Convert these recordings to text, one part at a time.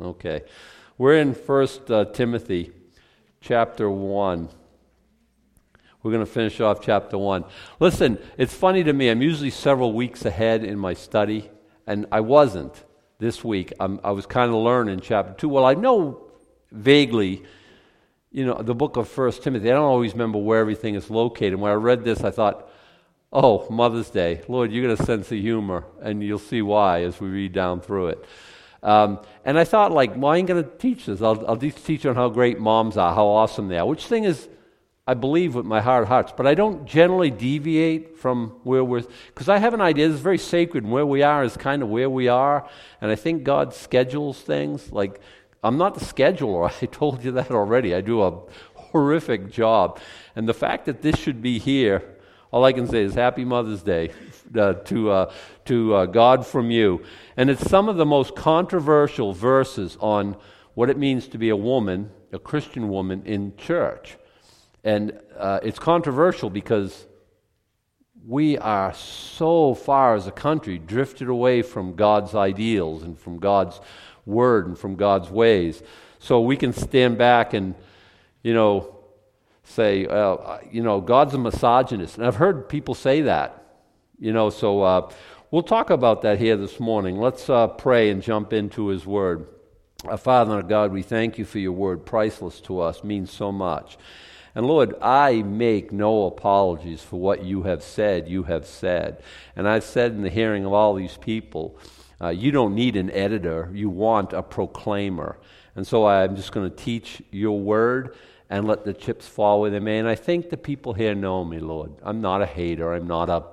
Okay. We're in First uh, Timothy chapter 1. We're going to finish off chapter 1. Listen, it's funny to me. I'm usually several weeks ahead in my study, and I wasn't this week. I'm, i was kind of learning chapter 2. Well, I know vaguely, you know, the book of First Timothy. I don't always remember where everything is located. When I read this, I thought, oh, Mother's Day. Lord, you're going to sense of humor, and you'll see why as we read down through it. Um, and I thought, like, well, I ain't going to teach this. I'll, I'll teach on how great moms are, how awesome they are, which thing is I believe with my heart of hearts, but I don't generally deviate from where we're, because I have an idea, is very sacred, and where we are is kind of where we are, and I think God schedules things. Like, I'm not the scheduler, I told you that already. I do a horrific job. And the fact that this should be here, all I can say is Happy Mother's Day uh, to, uh, to uh, God from you. And it's some of the most controversial verses on what it means to be a woman, a Christian woman, in church. And uh, it's controversial because we are so far as a country drifted away from God's ideals and from God's word and from God's ways. So we can stand back and, you know, say, uh, you know, God's a misogynist. And I've heard people say that, you know, so uh, we'll talk about that here this morning. Let's uh, pray and jump into His Word. Our Father and God, we thank you for your word, priceless to us, means so much. And Lord, I make no apologies for what you have said, you have said. And I've said in the hearing of all these people, uh, you don't need an editor, you want a proclaimer. And so I'm just going to teach your word and let the chips fall where they may. And I think the people here know me, Lord. I'm not a hater. I'm not a,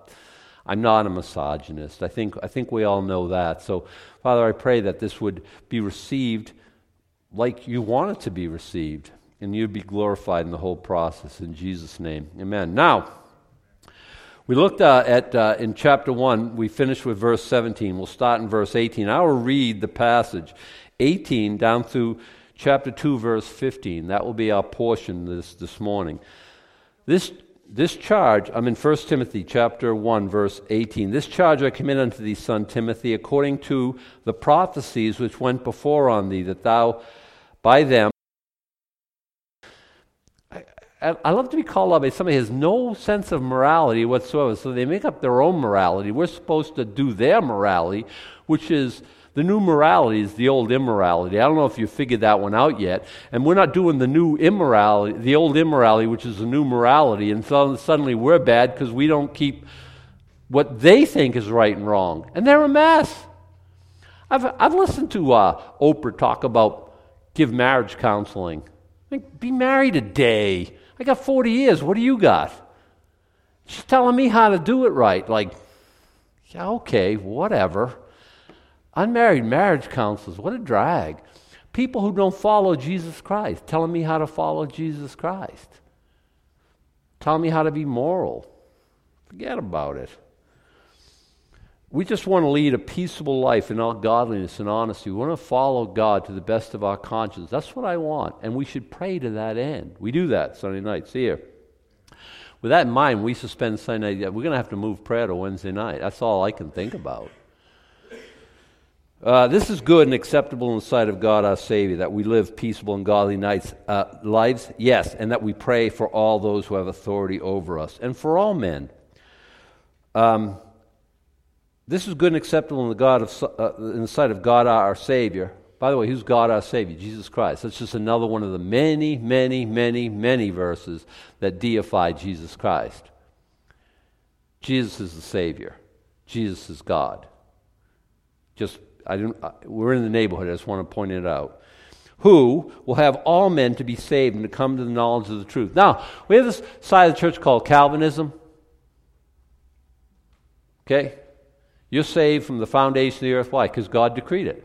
I'm not a misogynist. I think, I think we all know that. So, Father, I pray that this would be received like you want it to be received and you'd be glorified in the whole process. In Jesus' name, amen. Now, we looked uh, at uh, in chapter 1, we finished with verse 17. We'll start in verse 18. I will read the passage 18 down through chapter 2, verse 15. That will be our portion this, this morning. This, this charge, I'm in 1 Timothy chapter 1, verse 18. This charge I commit unto thee, son Timothy, according to the prophecies which went before on thee, that thou by them I love to be called out by somebody who has no sense of morality whatsoever. So they make up their own morality. We're supposed to do their morality, which is the new morality is the old immorality. I don't know if you figured that one out yet. And we're not doing the new immorality, the old immorality, which is the new morality. And so suddenly we're bad because we don't keep what they think is right and wrong. And they're a mess. I've, I've listened to uh, Oprah talk about give marriage counseling. Like, be married a day. I got 40 years. What do you got? She's telling me how to do it right. Like, yeah, okay, whatever. Unmarried marriage counselors, what a drag. People who don't follow Jesus Christ telling me how to follow Jesus Christ. Telling me how to be moral. Forget about it. We just want to lead a peaceable life in all godliness and honesty. We want to follow God to the best of our conscience. That's what I want. And we should pray to that end. We do that Sunday nights here. With that in mind, we suspend Sunday night. We're going to have to move prayer to Wednesday night. That's all I can think about. Uh, this is good and acceptable in the sight of God our Savior, that we live peaceable and godly nights, uh, lives, yes, and that we pray for all those who have authority over us, and for all men. Um, this is good and acceptable in the, God of, uh, in the sight of God our Savior. By the way, who's God our Savior? Jesus Christ. That's just another one of the many, many, many, many verses that deify Jesus Christ. Jesus is the Savior. Jesus is God. Just, I don't, we're in the neighborhood. I just want to point it out. Who will have all men to be saved and to come to the knowledge of the truth. Now, we have this side of the church called Calvinism. Okay? You're saved from the foundation of the earth. Why? Because God decreed it.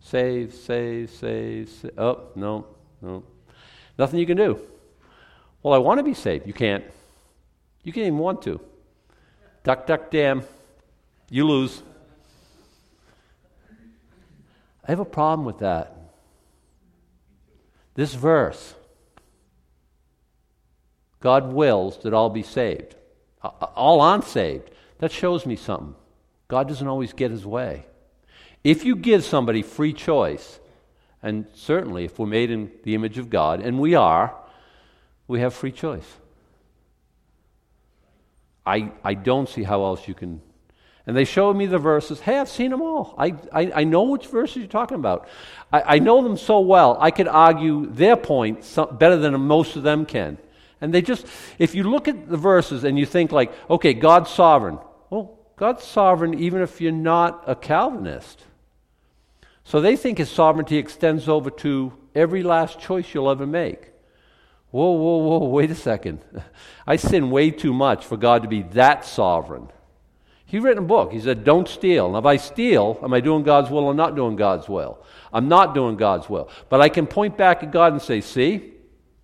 Save, save, save, save. Oh, no, no. Nothing you can do. Well, I want to be saved. You can't. You can't even want to. Duck, duck, damn. You lose. I have a problem with that. This verse God wills that all be saved. All unsaved. That shows me something. God doesn't always get his way. If you give somebody free choice, and certainly if we're made in the image of God, and we are, we have free choice. I, I don't see how else you can. And they showed me the verses. Hey, I've seen them all. I, I, I know which verses you're talking about. I, I know them so well, I could argue their point some, better than most of them can. And they just, if you look at the verses and you think, like, okay, God's sovereign. Well, God's sovereign even if you're not a Calvinist. So they think his sovereignty extends over to every last choice you'll ever make. Whoa, whoa, whoa, wait a second. I sin way too much for God to be that sovereign. He written a book. He said, Don't steal. Now, if I steal, am I doing God's will or not doing God's will? I'm not doing God's will. But I can point back at God and say, See,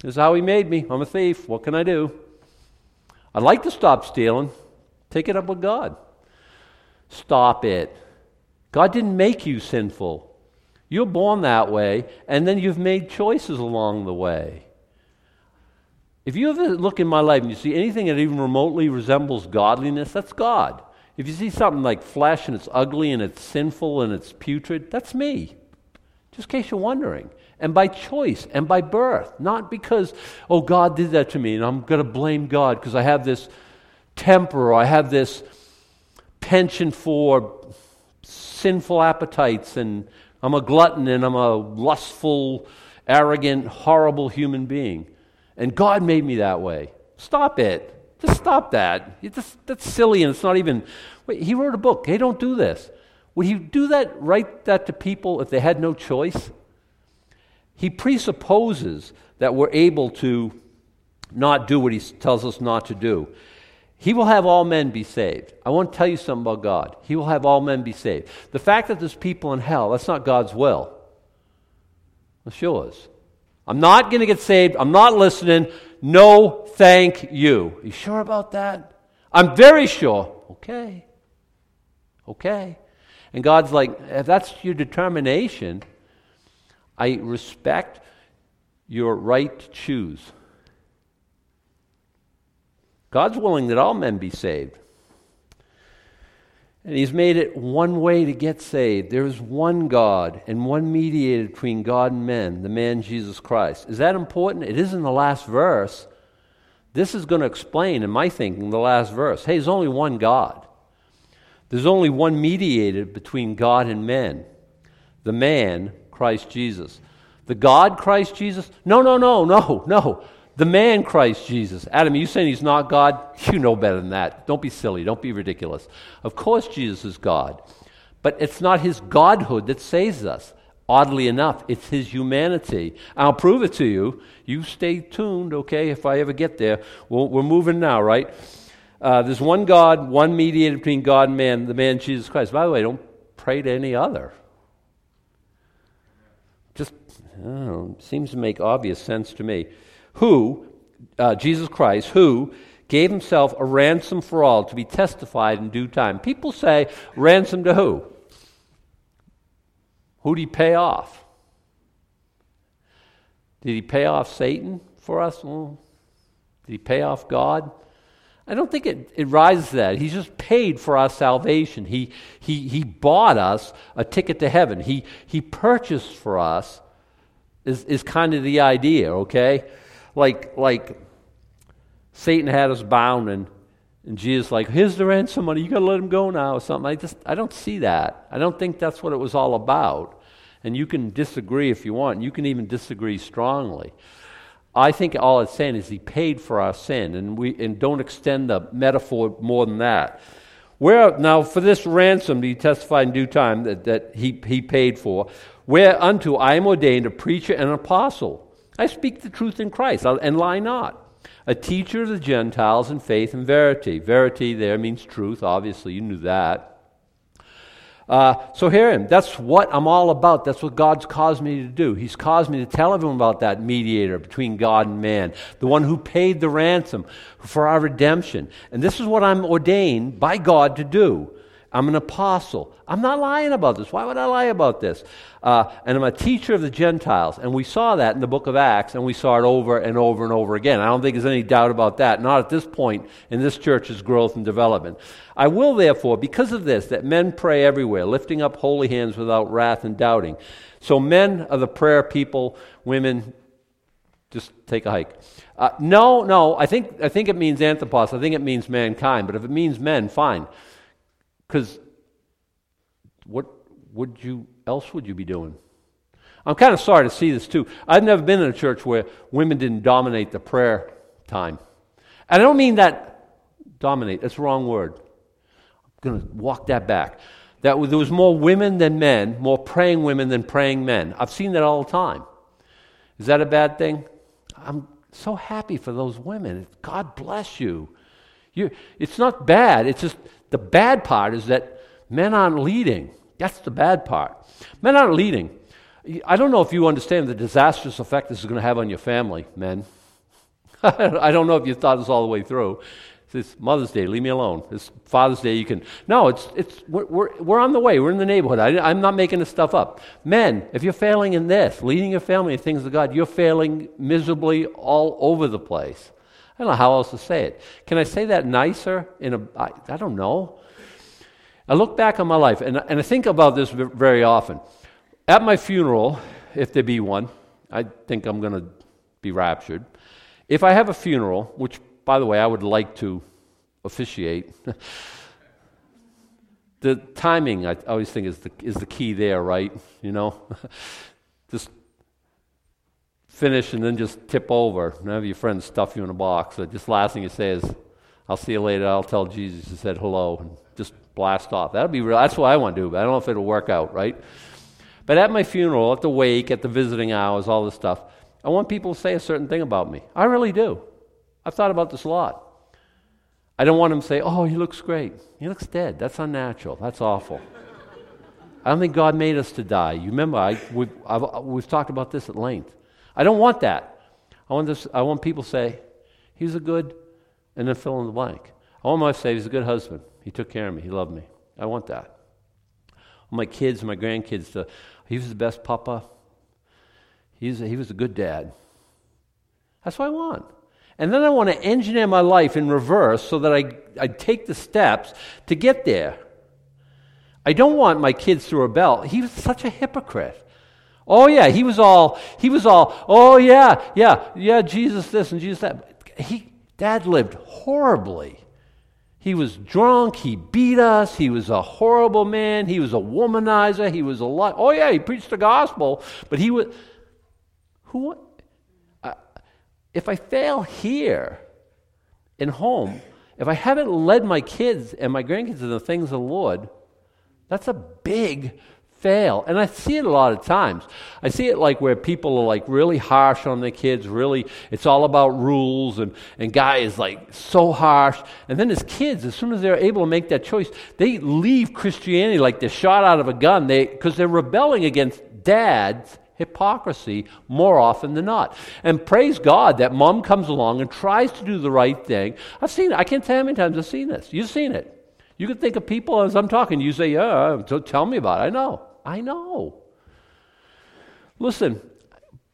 this is how He made me. I'm a thief. What can I do? I'd like to stop stealing. Take it up with God. Stop it. God didn't make you sinful. You're born that way, and then you've made choices along the way. If you ever look in my life and you see anything that even remotely resembles godliness, that's God. If you see something like flesh and it's ugly and it's sinful and it's putrid, that's me. Just in case you're wondering. And by choice and by birth, not because, oh, God did that to me and I'm going to blame God because I have this temper or I have this penchant for sinful appetites and I'm a glutton and I'm a lustful, arrogant, horrible human being. And God made me that way. Stop it. Just stop that. Just, that's silly and it's not even. Wait, he wrote a book. Hey, don't do this. Would he do that, write that to people if they had no choice? He presupposes that we're able to not do what he tells us not to do. He will have all men be saved. I want to tell you something about God. He will have all men be saved. The fact that there's people in hell, that's not God's will. That's yours. I'm not going to get saved. I'm not listening. No, thank you. You sure about that? I'm very sure. Okay. Okay. And God's like, if that's your determination, I respect your right to choose. God's willing that all men be saved. And he's made it one way to get saved. There is one God and one mediator between God and men, the man Jesus Christ. Is that important? It is in the last verse. This is going to explain, in my thinking, the last verse. Hey, there's only one God. There's only one mediator between God and men the man, Christ Jesus. The God, Christ Jesus? No, no, no, no, no. The man Christ Jesus. Adam, are you saying he's not God? You know better than that. Don't be silly. Don't be ridiculous. Of course, Jesus is God. But it's not his godhood that saves us. Oddly enough, it's his humanity. I'll prove it to you. You stay tuned, okay, if I ever get there. Well, we're moving now, right? Uh, there's one God, one mediator between God and man, the man Jesus Christ. By the way, don't pray to any other. Just, know, seems to make obvious sense to me who, uh, Jesus Christ, who gave himself a ransom for all to be testified in due time. People say, ransom to who? Who did he pay off? Did he pay off Satan for us? Well, did he pay off God? I don't think it, it rises to that. He's just paid for our salvation. He, he, he bought us a ticket to heaven. He, he purchased for us, is, is kind of the idea, okay? like like Satan had us bound and and Jesus like, here's the ransom money, you gotta let him go now or something. I just I don't see that. I don't think that's what it was all about. And you can disagree if you want. You can even disagree strongly. I think all it's saying is he paid for our sin, and we and don't extend the metaphor more than that. Where now for this ransom he testified in due time that, that he, he paid for, whereunto I am ordained a preacher and an apostle. I speak the truth in Christ and lie not. A teacher of the Gentiles in faith and verity. Verity there means truth, obviously, you knew that. Uh, so hear him. That's what I'm all about. That's what God's caused me to do. He's caused me to tell everyone about that mediator between God and man, the one who paid the ransom for our redemption. And this is what I'm ordained by God to do. I'm an apostle. I'm not lying about this. Why would I lie about this? Uh, and I'm a teacher of the Gentiles. And we saw that in the book of Acts, and we saw it over and over and over again. I don't think there's any doubt about that, not at this point in this church's growth and development. I will, therefore, because of this, that men pray everywhere, lifting up holy hands without wrath and doubting. So men are the prayer people, women just take a hike. Uh, no, no, I think, I think it means anthropos. I think it means mankind. But if it means men, fine. Because what would you else would you be doing? I'm kind of sorry to see this too. I've never been in a church where women didn't dominate the prayer time. And I don't mean that dominate, that's the wrong word. I'm going to walk that back. That there was more women than men, more praying women than praying men. I've seen that all the time. Is that a bad thing? I'm so happy for those women. God bless you. You. It's not bad. It's just the bad part is that men aren't leading. That's the bad part. Men aren't leading. I don't know if you understand the disastrous effect this is going to have on your family, men. I don't know if you thought this all the way through. It's Mother's Day, leave me alone. It's Father's Day, you can. No, it's, it's, we're, we're, we're on the way. We're in the neighborhood. I, am not making this stuff up. Men, if you're failing in this, leading your family in things of God, you're failing miserably all over the place. I don't know how else to say it. Can I say that nicer? In a, I, I don't know. I look back on my life, and, and I think about this very often. At my funeral, if there be one, I think I'm going to be raptured. If I have a funeral, which, by the way, I would like to officiate, the timing I always think is the, is the key there, right? You know? Finish and then just tip over and have your friends stuff you in a box. So just last thing you say is, I'll see you later. I'll tell Jesus you said hello and just blast off. That'll be real. That's what I want to do, but I don't know if it'll work out, right? But at my funeral, at the wake, at the visiting hours, all this stuff, I want people to say a certain thing about me. I really do. I've thought about this a lot. I don't want them to say, oh, he looks great. He looks dead. That's unnatural. That's awful. I don't think God made us to die. You remember, I, we've, I've, we've talked about this at length. I don't want that. I want, this, I want people to say, he's a good, and then fill in the blank. I want my wife to say, he's a good husband. He took care of me. He loved me. I want that. my kids, my grandkids, to, he was the best papa. He's a, he was a good dad. That's what I want. And then I want to engineer my life in reverse so that I, I take the steps to get there. I don't want my kids to rebel. He was such a hypocrite. Oh yeah, he was all he was all, oh yeah, yeah, yeah, Jesus this and Jesus that. He dad lived horribly. He was drunk, he beat us, he was a horrible man, he was a womanizer, he was a lot. Oh yeah, he preached the gospel, but he was who uh, if I fail here in home, if I haven't led my kids and my grandkids in the things of the Lord, that's a big fail. And I see it a lot of times. I see it like where people are like really harsh on their kids, really, it's all about rules, and, and guy is like so harsh. And then his kids, as soon as they're able to make that choice, they leave Christianity like they're shot out of a gun because they, they're rebelling against dad's hypocrisy more often than not. And praise God that mom comes along and tries to do the right thing. I've seen it. I can't tell you how many times I've seen this. You've seen it. You can think of people as I'm talking. You say, Yeah, tell me about it. I know. I know. Listen,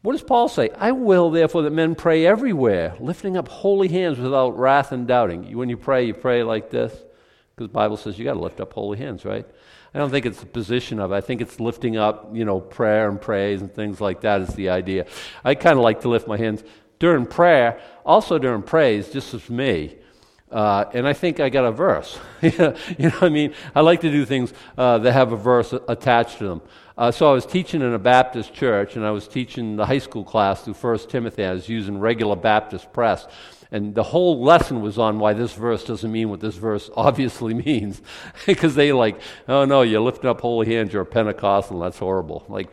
what does Paul say? I will, therefore, that men pray everywhere, lifting up holy hands without wrath and doubting. When you pray, you pray like this, because the Bible says you got to lift up holy hands, right? I don't think it's the position of it. I think it's lifting up, you know, prayer and praise and things like that is the idea. I kind of like to lift my hands during prayer, also during praise, just as me. Uh, and I think I got a verse. you know what I mean? I like to do things uh, that have a verse attached to them. Uh, so I was teaching in a Baptist church, and I was teaching the high school class through 1 Timothy. I was using regular Baptist press. And the whole lesson was on why this verse doesn't mean what this verse obviously means. because they like, oh no, you're lifting up holy hands, you're a Pentecostal, that's horrible. Like,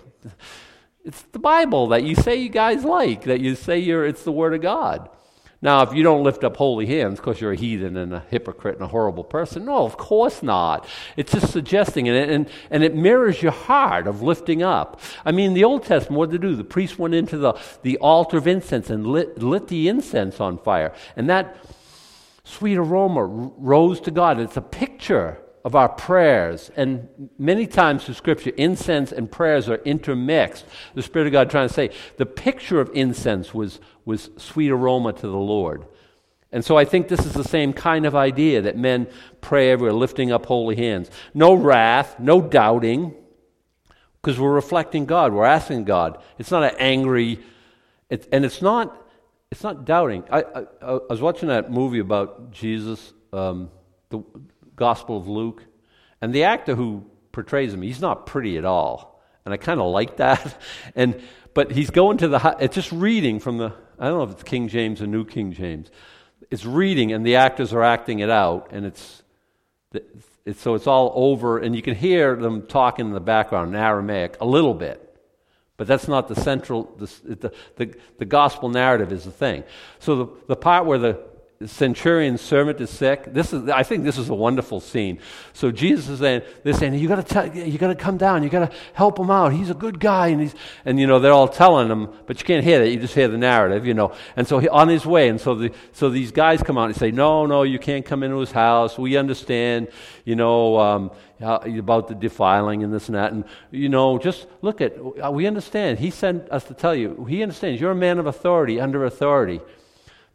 it's the Bible that you say you guys like, that you say you're, it's the Word of God. Now, if you don't lift up holy hands because you're a heathen and a hypocrite and a horrible person, no, of course not. It's just suggesting it, and, and it mirrors your heart of lifting up. I mean, the Old Testament, what did they do? The priest went into the, the altar of incense and lit, lit the incense on fire. And that sweet aroma rose to God. It's a picture of our prayers. And many times through Scripture, incense and prayers are intermixed. The Spirit of God trying to say the picture of incense was, was sweet aroma to the Lord. And so I think this is the same kind of idea that men pray everywhere, lifting up holy hands. No wrath, no doubting, because we're reflecting God. We're asking God. It's not an angry, it, and it's not, it's not doubting. I, I, I, was watching that movie about Jesus, um, the Gospel of Luke, and the actor who portrays him, he's not pretty at all, and I kind of like that. and but he's going to the. It's just reading from the. I don't know if it's King James or New King James. It's reading, and the actors are acting it out, and it's it's, so it's all over, and you can hear them talking in the background in Aramaic a little bit. But that's not the central, the, the, the, the gospel narrative is the thing. So the, the part where the centurion's servant is sick. This is, I think this is a wonderful scene. So Jesus is saying, they're saying, you got to you got to come down. You got to help him out. He's a good guy, and he's, and you know, they're all telling him, but you can't hear that. You just hear the narrative, you know. And so he, on his way, and so the, so these guys come out and say, no, no, you can't come into his house. We understand, you know, um, about the defiling and this and that, and you know, just look at. We understand. He sent us to tell you. He understands. You're a man of authority, under authority.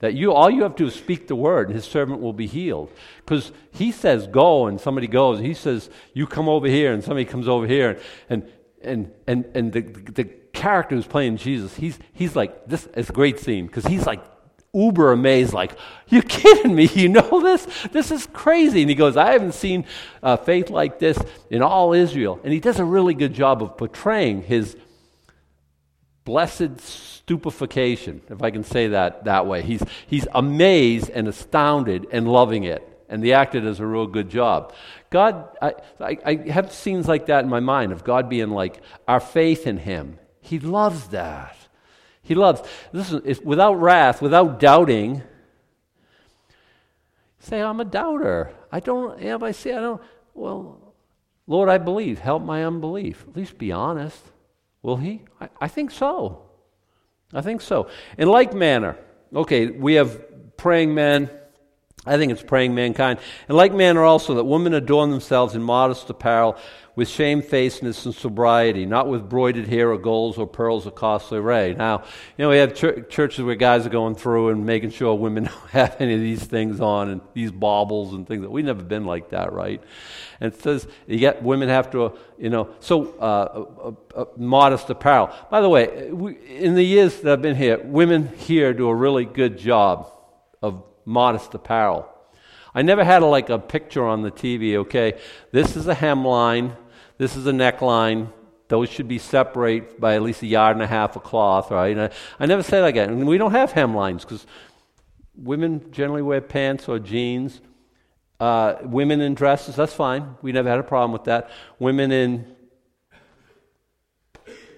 That you all you have to do is speak the word, and his servant will be healed. Because he says go, and somebody goes. He says you come over here, and somebody comes over here, and and and and the the character who's playing Jesus, he's he's like this is a great scene because he's like uber amazed, like, you kidding me? You know this? This is crazy. And he goes, I haven't seen uh, faith like this in all Israel. And he does a really good job of portraying his blessed stupefaction, if I can say that that way. He's, he's amazed and astounded and loving it. And the actor does a real good job. God, I, I, I have scenes like that in my mind of God being like, our faith in Him. He loves that. He loves. Listen, if, without wrath, without doubting, say, I'm a doubter. I don't, yeah, I say, I don't, well, Lord, I believe. Help my unbelief. At least be honest. Will He? I, I think so. I think so. In like manner, okay, we have praying men. I think it's praying mankind. In like manner also that women adorn themselves in modest apparel with shamefacedness and sobriety, not with broidered hair or golds or pearls or costly array. Now, you know, we have ch- churches where guys are going through and making sure women don't have any of these things on and these baubles and things. We've never been like that, right? And it says you get women have to, you know, so uh, uh, uh, modest apparel. By the way, we, in the years that I've been here, women here do a really good job of modest apparel. I never had a, like a picture on the TV, okay? This is a hemline this is a neckline. Those should be separate by at least a yard and a half of cloth, right? I, I, never say that again. And we don't have hemlines because women generally wear pants or jeans. Uh, women in dresses, that's fine. We never had a problem with that. Women in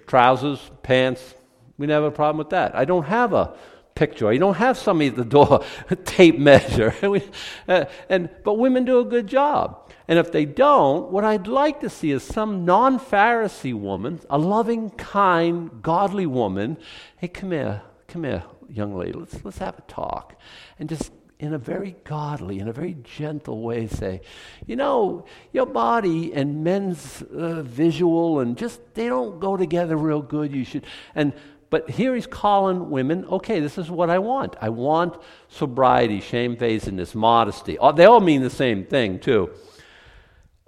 trousers, pants, we never have a problem with that. I don't have a picture. You don't have somebody at the door tape measure. uh, and, but women do a good job. And if they don't, what I'd like to see is some non Pharisee woman, a loving, kind, godly woman. Hey, come here, come here, young lady, let's, let's have a talk. And just in a very godly, in a very gentle way, say, you know, your body and men's uh, visual and just, they don't go together real good. You should, and, but here he's calling women, okay, this is what I want. I want sobriety, shamefacedness, modesty. They all mean the same thing, too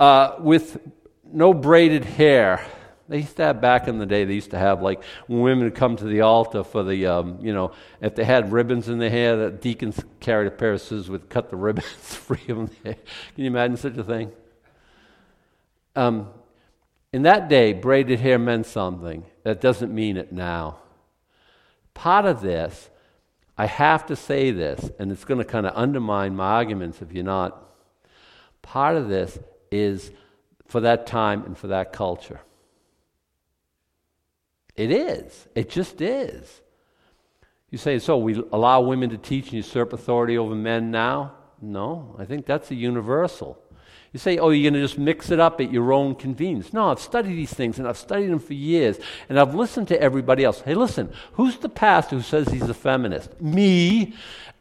uh, with no braided hair. They used to have back in the day. They used to have like when women would come to the altar for the, um, you know, if they had ribbons in their hair, the deacons carried a pair of scissors would cut the ribbons free of them. Can you imagine such a thing? Um, in that day, braided hair meant something. That doesn't mean it now. Part of this, I have to say this, and it's going to kind of undermine my arguments if you're not. Part of this is for that time and for that culture. It is. It just is. You say, so we allow women to teach and usurp authority over men now? No, I think that's a universal. You say, oh, you're going to just mix it up at your own convenience. No, I've studied these things and I've studied them for years and I've listened to everybody else. Hey, listen, who's the pastor who says he's a feminist? Me.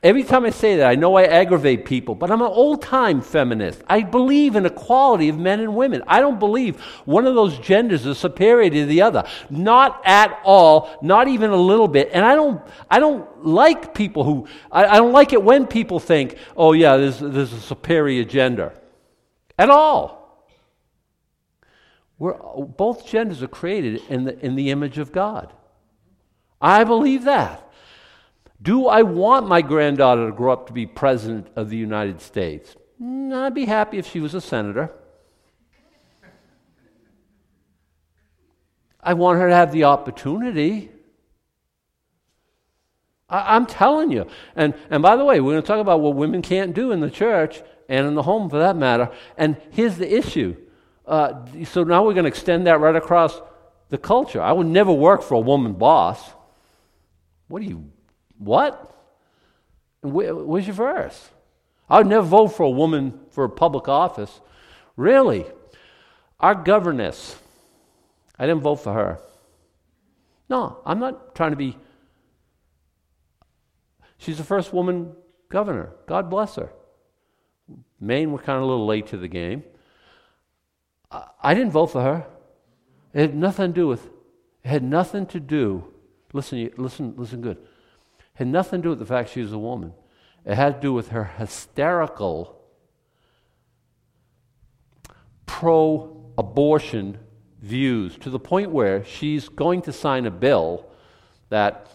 Every time I say that, I know I aggravate people, but I'm an old time feminist. I believe in equality of men and women. I don't believe one of those genders is superior to the other. Not at all, not even a little bit. And I don't, I don't like people who, I, I don't like it when people think, oh yeah, there's, there's a superior gender. At all. We're, both genders are created in the, in the image of God. I believe that. Do I want my granddaughter to grow up to be president of the United States? Mm, I'd be happy if she was a senator. I want her to have the opportunity. I, am telling you. And, and by the way, we're going to talk about what women can't do in the church and in the home for that matter. And here's the issue. Uh, so now we're going to extend that right across the culture. I would never work for a woman boss. What are you what? Where, where's your verse? I would never vote for a woman for a public office. Really? Our governess, I didn't vote for her. No, I'm not trying to be. She's the first woman governor. God bless her. Maine, we're kind of a little late to the game. I didn't vote for her. It had nothing to do with. It had nothing to do. Listen, listen, listen good had nothing to do with the fact she was a woman. It had to do with her hysterical pro abortion views to the point where she's going to sign a bill that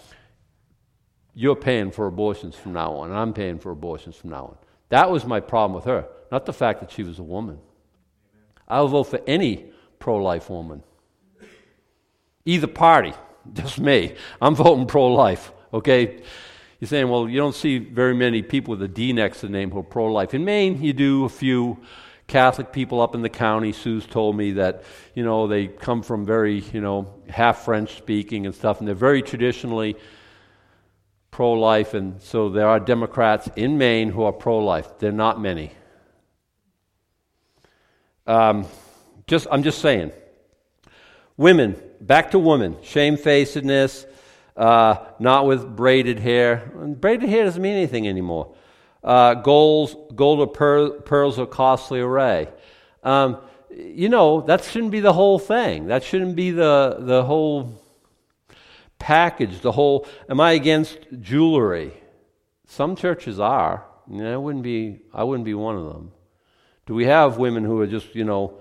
you're paying for abortions from now on, and I'm paying for abortions from now on. That was my problem with her, not the fact that she was a woman. I'll vote for any pro life woman. Either party, just me. I'm voting pro life. Okay? You're saying, well, you don't see very many people with a D next to the name who are pro life. In Maine, you do a few. Catholic people up in the county, Sue's told me that, you know, they come from very, you know, half French speaking and stuff, and they're very traditionally pro life, and so there are Democrats in Maine who are pro life. They're not many. Um, just, I'm just saying. Women, back to women, shamefacedness, uh, not with braided hair. Braided hair doesn't mean anything anymore. Uh, golds, gold or pearls of costly array. Um, you know, that shouldn't be the whole thing. That shouldn't be the, the whole package, the whole. Am I against jewelry? Some churches are. I wouldn't be. I wouldn't be one of them. Do we have women who are just you know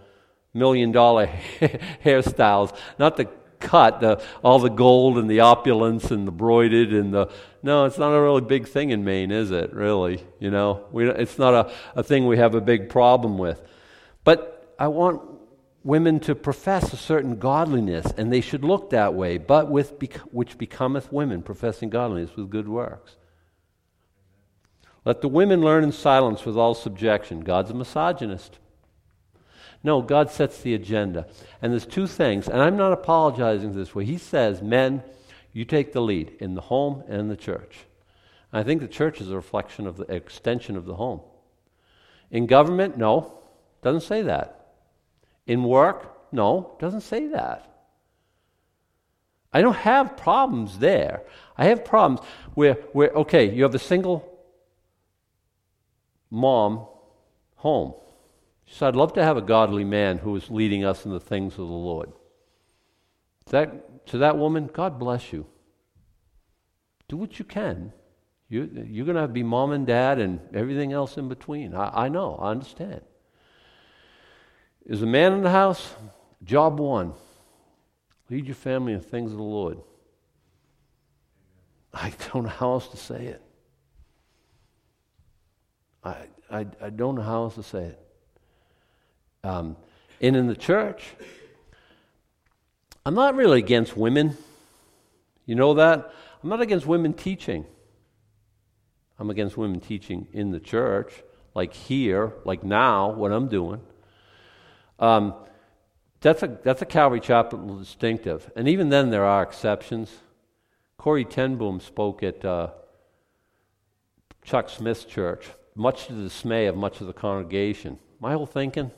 million dollar hairstyles? Not the cut, the, all the gold and the opulence and the broided and the. No, it's not a really big thing in Maine, is it, really? You know, we, it's not a, a thing we have a big problem with. But I want women to profess a certain godliness, and they should look that way, but with which becometh women, professing godliness with good works. Let the women learn in silence with all subjection. God's a misogynist. No, God sets the agenda. And there's two things, and I'm not apologizing this way. He says, Men, you take the lead in the home and the church. And I think the church is a reflection of the extension of the home. In government, no, doesn't say that. In work, no, doesn't say that. I don't have problems there. I have problems where, where okay, you have a single mom home. She said, I'd love to have a godly man who is leading us in the things of the Lord. That, to that woman, God bless you. Do what you can. You, you're going to have to be mom and dad and everything else in between. I, I know, I understand. Is a man in the house? Job one lead your family in things of the Lord. I don't know how else to say it. I, I, I don't know how else to say it. Um, and in the church, I'm not really against women. You know that? I'm not against women teaching. I'm against women teaching in the church, like here, like now, what I'm doing. Um, that's a, that's a Calvary Chapel distinctive. And even then, there are exceptions. Corrie ten Boom spoke at uh, Chuck Smith's church, much to the dismay of much of the congregation. my whole thinking?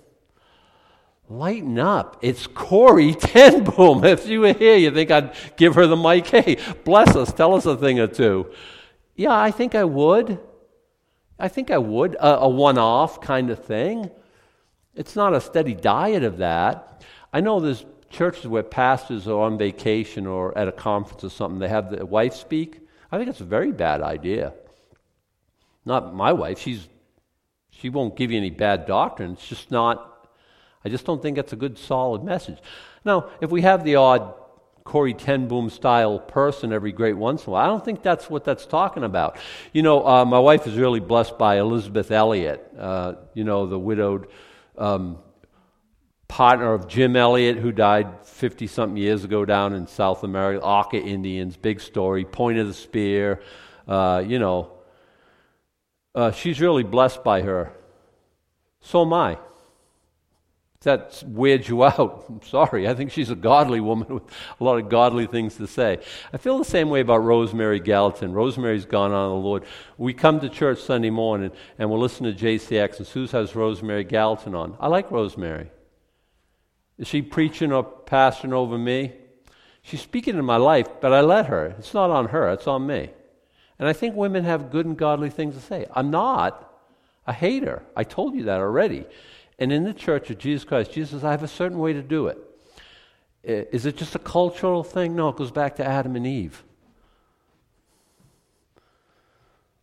Lighten up. It's Corrie Ten Boom. If you were here, you think I'd give her the mic. Hey, bless us. Tell us a thing or two. Yeah, I think I would. I think I would. A, a one off kind of thing. It's not a steady diet of that. I know there's churches where pastors are on vacation or at a conference or something, they have the wife speak. I think it's a very bad idea. Not my wife. She's she won't give you any bad doctrine. It's just not I just don't think it's a good, solid message. Now, if we have the odd Corrie Ten Boom style person every great once in a while, I don't think that's what that's talking about. You know, uh, my wife is really blessed by Elisabeth Elliot, uh, you know, the widowed um, partner of Jim Elliot, who died 50 something years ago down in South America, Auca Indians, big story, point of the spear, uh, you know. Uh, she's really blessed by her. So am I that weirds you out, I'm sorry. I think she's a godly woman with a lot of godly things to say. I feel the same way about Rosemary Gallatin. Rosemary's gone on the Lord. We come to church Sunday morning and we'll listen to JCX, and Suze has Rosemary Gallatin on. I like Rosemary. Is she preaching or pastoring over me? She's speaking in my life, but I let her. It's not on her, it's on me. And I think women have good and godly things to say. I'm not a hater. I told you that already. And in the church of Jesus Christ, Jesus says, I have a certain way to do it. Is it just a cultural thing? No, it goes back to Adam and Eve.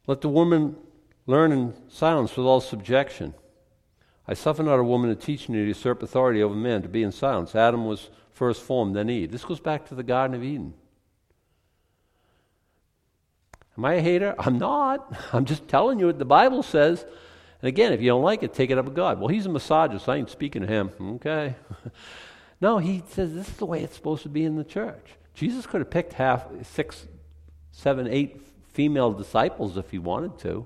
Let the woman learn in silence with all subjection. I suffer not a woman to teach me to usurp authority over men, to be in silence. Adam was first formed, then Eve. This goes back to the Garden of Eden. Am I a hater? I'm not. I'm just telling you what the Bible says. And again, if you don't like it, take it up with God. Well, he's a misogynist. I ain't speaking to him. Okay. no, he says this is the way it's supposed to be in the church. Jesus could have picked half, six, seven, eight female disciples if he wanted to,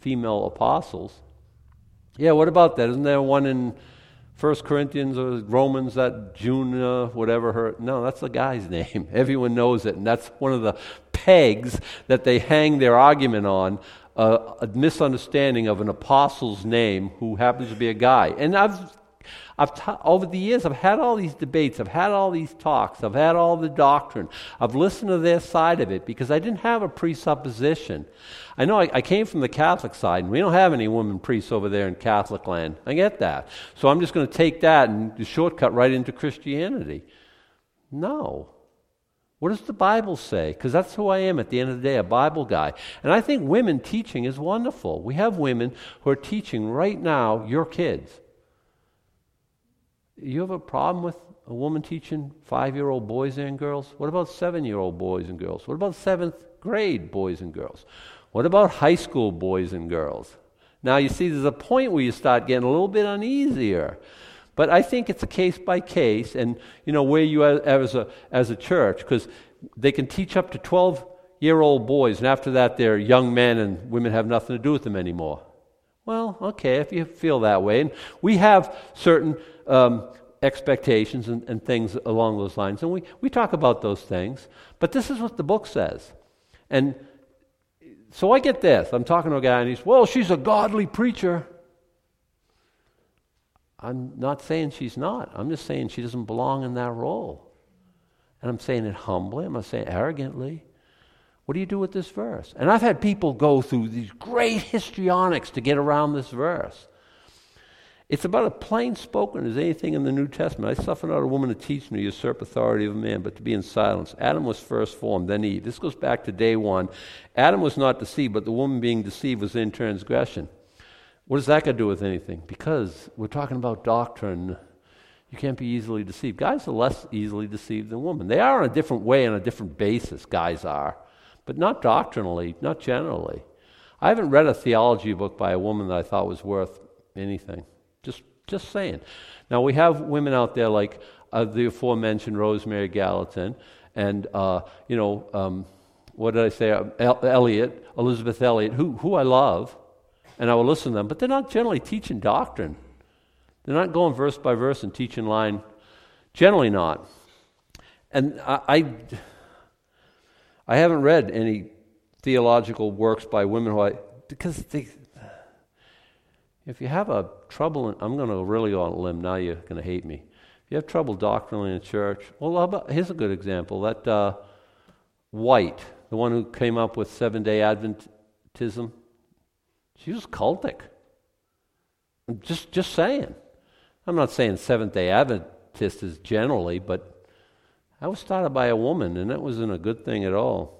female apostles. Yeah, what about that? Isn't there one in First Corinthians or Romans that June, whatever her? No, that's the guy's name. Everyone knows it, and that's one of the pegs that they hang their argument on a, a misunderstanding of an apostle's name who happens to be a guy. And I've I've t- over the years, I've had all these debates, I've had all these talks, I've had all the doctrine. I've listened to their side of it because I didn't have a presupposition. I know I, I, came from the Catholic side, and we don't have any women priests over there in Catholic land. I get that. So I'm just going to take that and shortcut right into Christianity. No. What does the Bible say? Because that's who I am at the end of the day, a Bible guy. And I think women teaching is wonderful. We have women who are teaching right now your kids. You have a problem with a woman teaching five year old boys and girls? What about seven year old boys and girls? What about seventh grade boys and girls? What about high school boys and girls? Now, you see, there's a point where you start getting a little bit uneasier. But I think it's a case by case, and you know where you are as a as a church, because they can teach up to 12 year old boys, and after that they're young men, and women have nothing to do with them anymore. Well, okay, if you feel that way, and we have certain um, expectations and, and things along those lines, and we we talk about those things. But this is what the book says, and so I get this. I'm talking to a guy, and he's, well, she's a godly preacher. I'm not saying she's not. I'm just saying she doesn't belong in that role. And I'm saying it humbly. I'm not saying arrogantly. What do you do with this verse? And I've had people go through these great histrionics to get around this verse. It's about as plain spoken as anything in the New Testament. I suffer not a woman to teach to usurp authority of a man, but to be in silence. Adam was first formed, then Eve. This goes back to day one. Adam was not deceived, but the woman being deceived was in transgression. What does that got to do with anything? Because we're talking about doctrine. You can't be easily deceived. Guys are less easily deceived than women. They are on a different way, on a different basis, guys are, but not doctrinally, not generally. I haven't read a theology book by a woman that I thought was worth anything. Just, just saying. Now, we have women out there like uh, the aforementioned Rosemary Gallatin, and, uh, you know, um, what did I say? El- Elliot, Elisabeth Elliot, who, who I love and I will listen to them. But they're not generally teaching doctrine. They're not going verse by verse and teaching line. Generally not. And I, I, I haven't read any theological works by women who I, because they, if you have a trouble, in, I'm going to really go on a limb. Now you're going to hate me. If you have trouble doctrinally in church, well, here's a good example. That uh, White, the one who came up with seven day Adventism, she was cultic. Just, just saying. I'm not saying Seventh day Adventist is generally, but that was started by a woman, and that wasn't a good thing at all.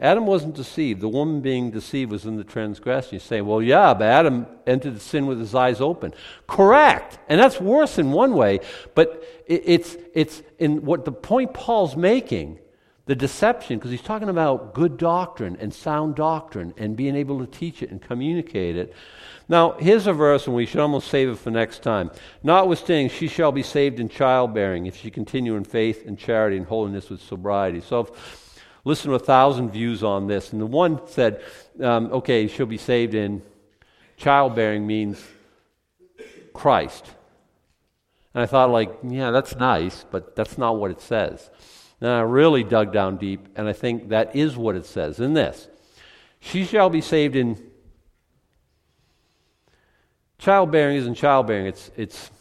Adam wasn't deceived. The woman being deceived was in the transgression. You say, well, yeah, but Adam entered the sin with his eyes open. Correct. And that's worse in one way, but it's, it's in what the point Paul's making the deception, because he's talking about good doctrine and sound doctrine and being able to teach it and communicate it. Now, here's a verse, and we should almost save it for next time. Notwithstanding, she shall be saved in childbearing if she continue in faith and charity and holiness with sobriety. So, listen to a thousand views on this. And the one said, um, okay, she'll be saved in childbearing means Christ. And I thought, like, yeah, that's nice, but that's not what it says. And I really dug down deep, and I think that is what it says in this. She shall be saved in childbearing isn't childbearing, it's, it's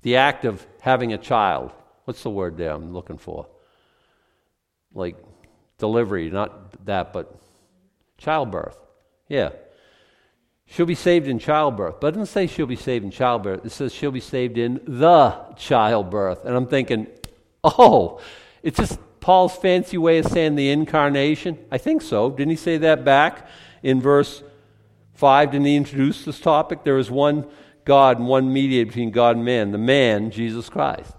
the act of having a child. What's the word there I'm looking for? Like delivery, not that, but childbirth. Yeah. She'll be saved in childbirth. But it doesn't say she'll be saved in childbirth. It says she'll be saved in the childbirth. And I'm thinking, Oh, it's just Paul's fancy way of saying the incarnation? I think so. Didn't he say that back in verse 5? Didn't he introduce this topic? There is one God and one mediator between God and man, the man, Jesus Christ.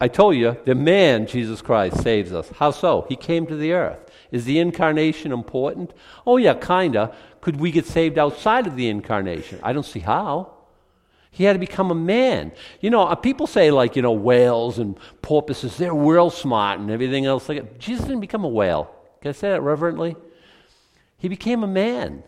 I told you, the man, Jesus Christ, saves us. How so? He came to the earth. Is the incarnation important? Oh, yeah, kind of. Could we get saved outside of the incarnation? I don't see how. He had to become a man. You know, uh, people say, like, you know, whales and porpoises, they're real smart and everything else like that. Jesus didn't become a whale. Can I say that reverently? He became a man.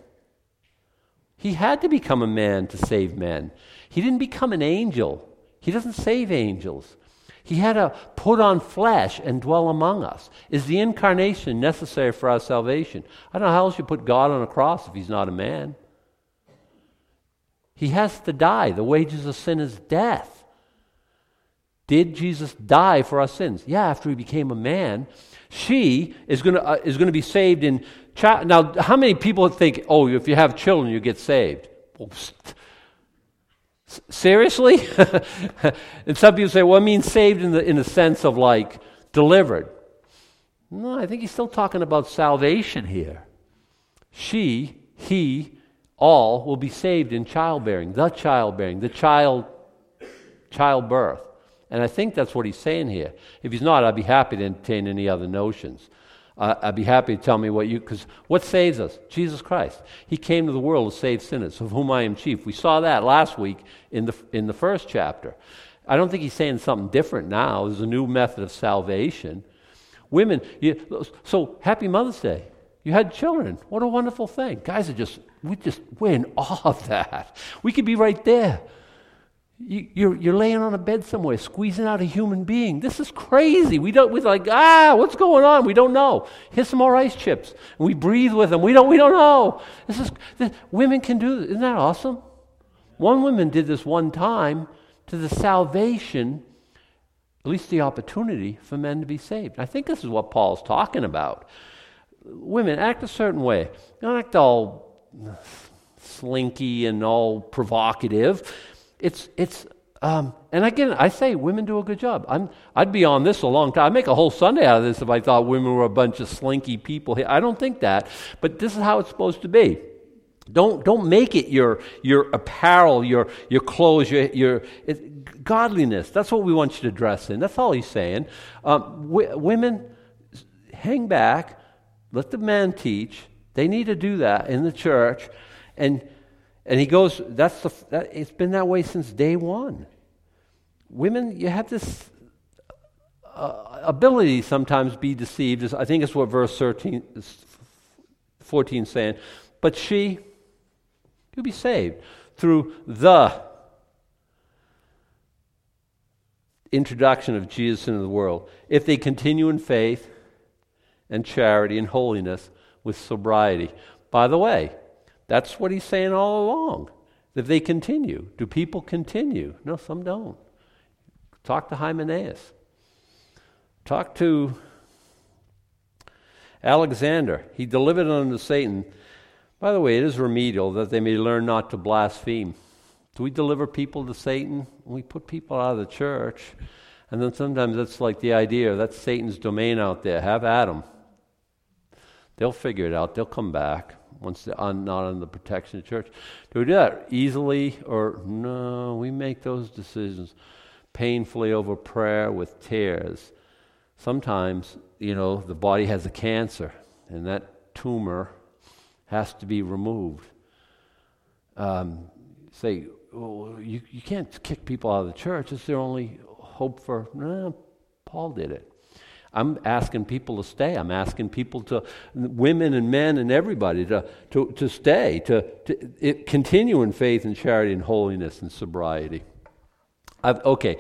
He had to become a man to save men. He didn't become an angel. He doesn't save angels. He had to put on flesh and dwell among us. Is the incarnation necessary for our salvation? I don't know how else you put God on a cross if he's not a man. He has to die. The wages of sin is death. Did Jesus die for our sins? Yeah, after he became a man. She is going to, uh, is to be saved in. Child. Now, how many people think, oh, if you have children, you get saved? Well, seriously? and some people say, well, it means saved in the, in the sense of like delivered. No, I think he's still talking about salvation here. She, he, all will be saved in childbearing, the childbearing, the child childbirth. And I think that's what he's saying here. If he's not, I'd be happy to entertain any other notions. Uh, I'd be happy to tell me what you, because what saves us? Jesus Christ. He came to the world to save sinners, of whom I am chief. We saw that last week in the, in the first chapter. I don't think he's saying something different now. There's a new method of salvation. Women, you, so happy Mother's Day. You had children. What a wonderful thing. Guys are just, we just, we're in awe of that. We could be right there. You, you're, you're laying on a bed somewhere, squeezing out a human being. This is crazy. We don't, we're like, ah, what's going on? We don't know. Here's some more ice chips. And we breathe with them. We don't, we don't know. This is, this, women can do this. Isn't that awesome? One woman did this one time to the salvation, at least the opportunity for men to be saved. I think this is what Paul's talking about women act a certain way. Don't act all slinky and all provocative. It's it's um, and again, I say women do a good job. I'm, I'd be on this a long time. I'd make a whole Sunday out of this if I thought women were a bunch of slinky people. I don't think that, but this is how it's supposed to be. Don't, don't make it your, your apparel, your, your clothes, your, your godliness. That's what we want you to dress in. That's all he's saying. Um, w- women, hang back, let the men teach. They need to do that in the church. And, and he goes, that's the, that, it's been that way since day one. Women, you have this uh, ability sometimes be deceived. I think it's what verse 13, 14 is saying. But she, you'll be saved through the introduction of Jesus into the world. If they continue in faith, and charity and holiness with sobriety. By the way, that's what he's saying all along. If they continue, do people continue? No, some don't. Talk to Hymenaeus. Talk to Alexander. He delivered unto Satan. By the way, it is remedial that they may learn not to blaspheme. Do we deliver people to Satan? We put people out of the church. And then sometimes that's like the idea that's Satan's domain out there. Have Adam. They'll figure it out. They'll come back once they're on, not under the protection of the church. Do we do that easily or no? We make those decisions painfully over prayer with tears. Sometimes, you know, the body has a cancer and that tumor has to be removed. Um, say, well, you, you can't kick people out of the church. It's their only hope for. No, Paul did it. I'm asking people to stay. I'm asking people to, women and men and everybody, to, to, to stay, to, to it, continue in faith and charity and holiness and sobriety. I've, okay.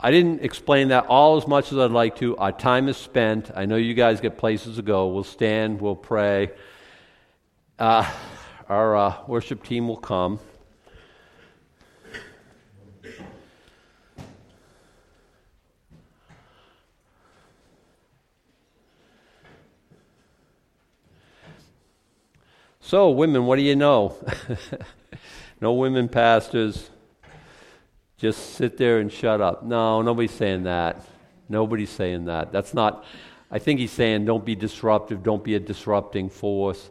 I didn't explain that all as much as I'd like to. Our time is spent. I know you guys get places to go. We'll stand, we'll pray. Uh, our uh, worship team will come. So, women, what do you know? no women pastors. Just sit there and shut up. No, nobody's saying that. Nobody's saying that. That's not, I think he's saying don't be disruptive, don't be a disrupting force.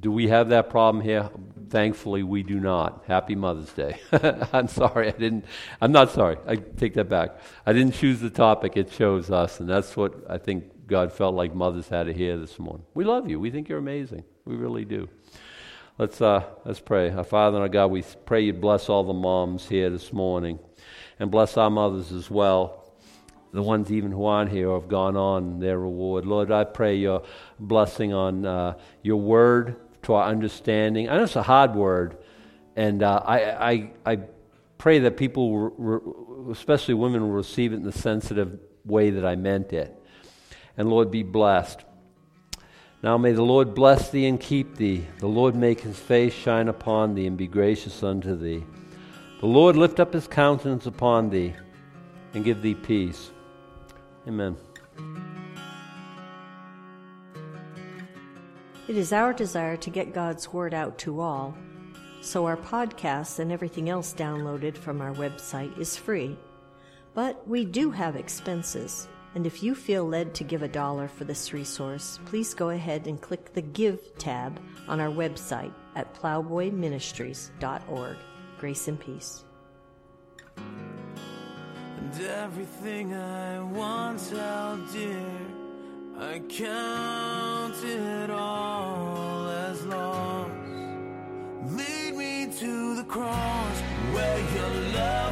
Do we have that problem here? Thankfully, we do not. Happy Mother's Day. I'm sorry, I didn't, I'm not sorry. I take that back. I didn't choose the topic, it chose us, and that's what I think God felt like mothers had to hear this morning. We love you. We think you're amazing. We really do. Let's, uh, let's pray. Our Father and our God, we pray you bless all the moms here this morning and bless our mothers as well, the ones even who aren't here have gone on their reward. Lord, I pray your blessing on uh, your word to our understanding. I know it's a hard word, and uh, I, I, I pray that people, especially women, will receive it in the sensitive way that I meant it. And Lord, be blessed. Now may the Lord bless thee and keep thee. The Lord make his face shine upon thee and be gracious unto thee. The Lord lift up his countenance upon thee and give thee peace. Amen. It is our desire to get God's Word out to all, so our podcasts and everything else downloaded from our website is free. But we do have expenses. And if you feel led to give a dollar for this resource, please go ahead and click the Give tab on our website at plowboyministries.org. Grace and peace. And everything I once oh held dear, I count it all as lost. Lead me to the cross where your love.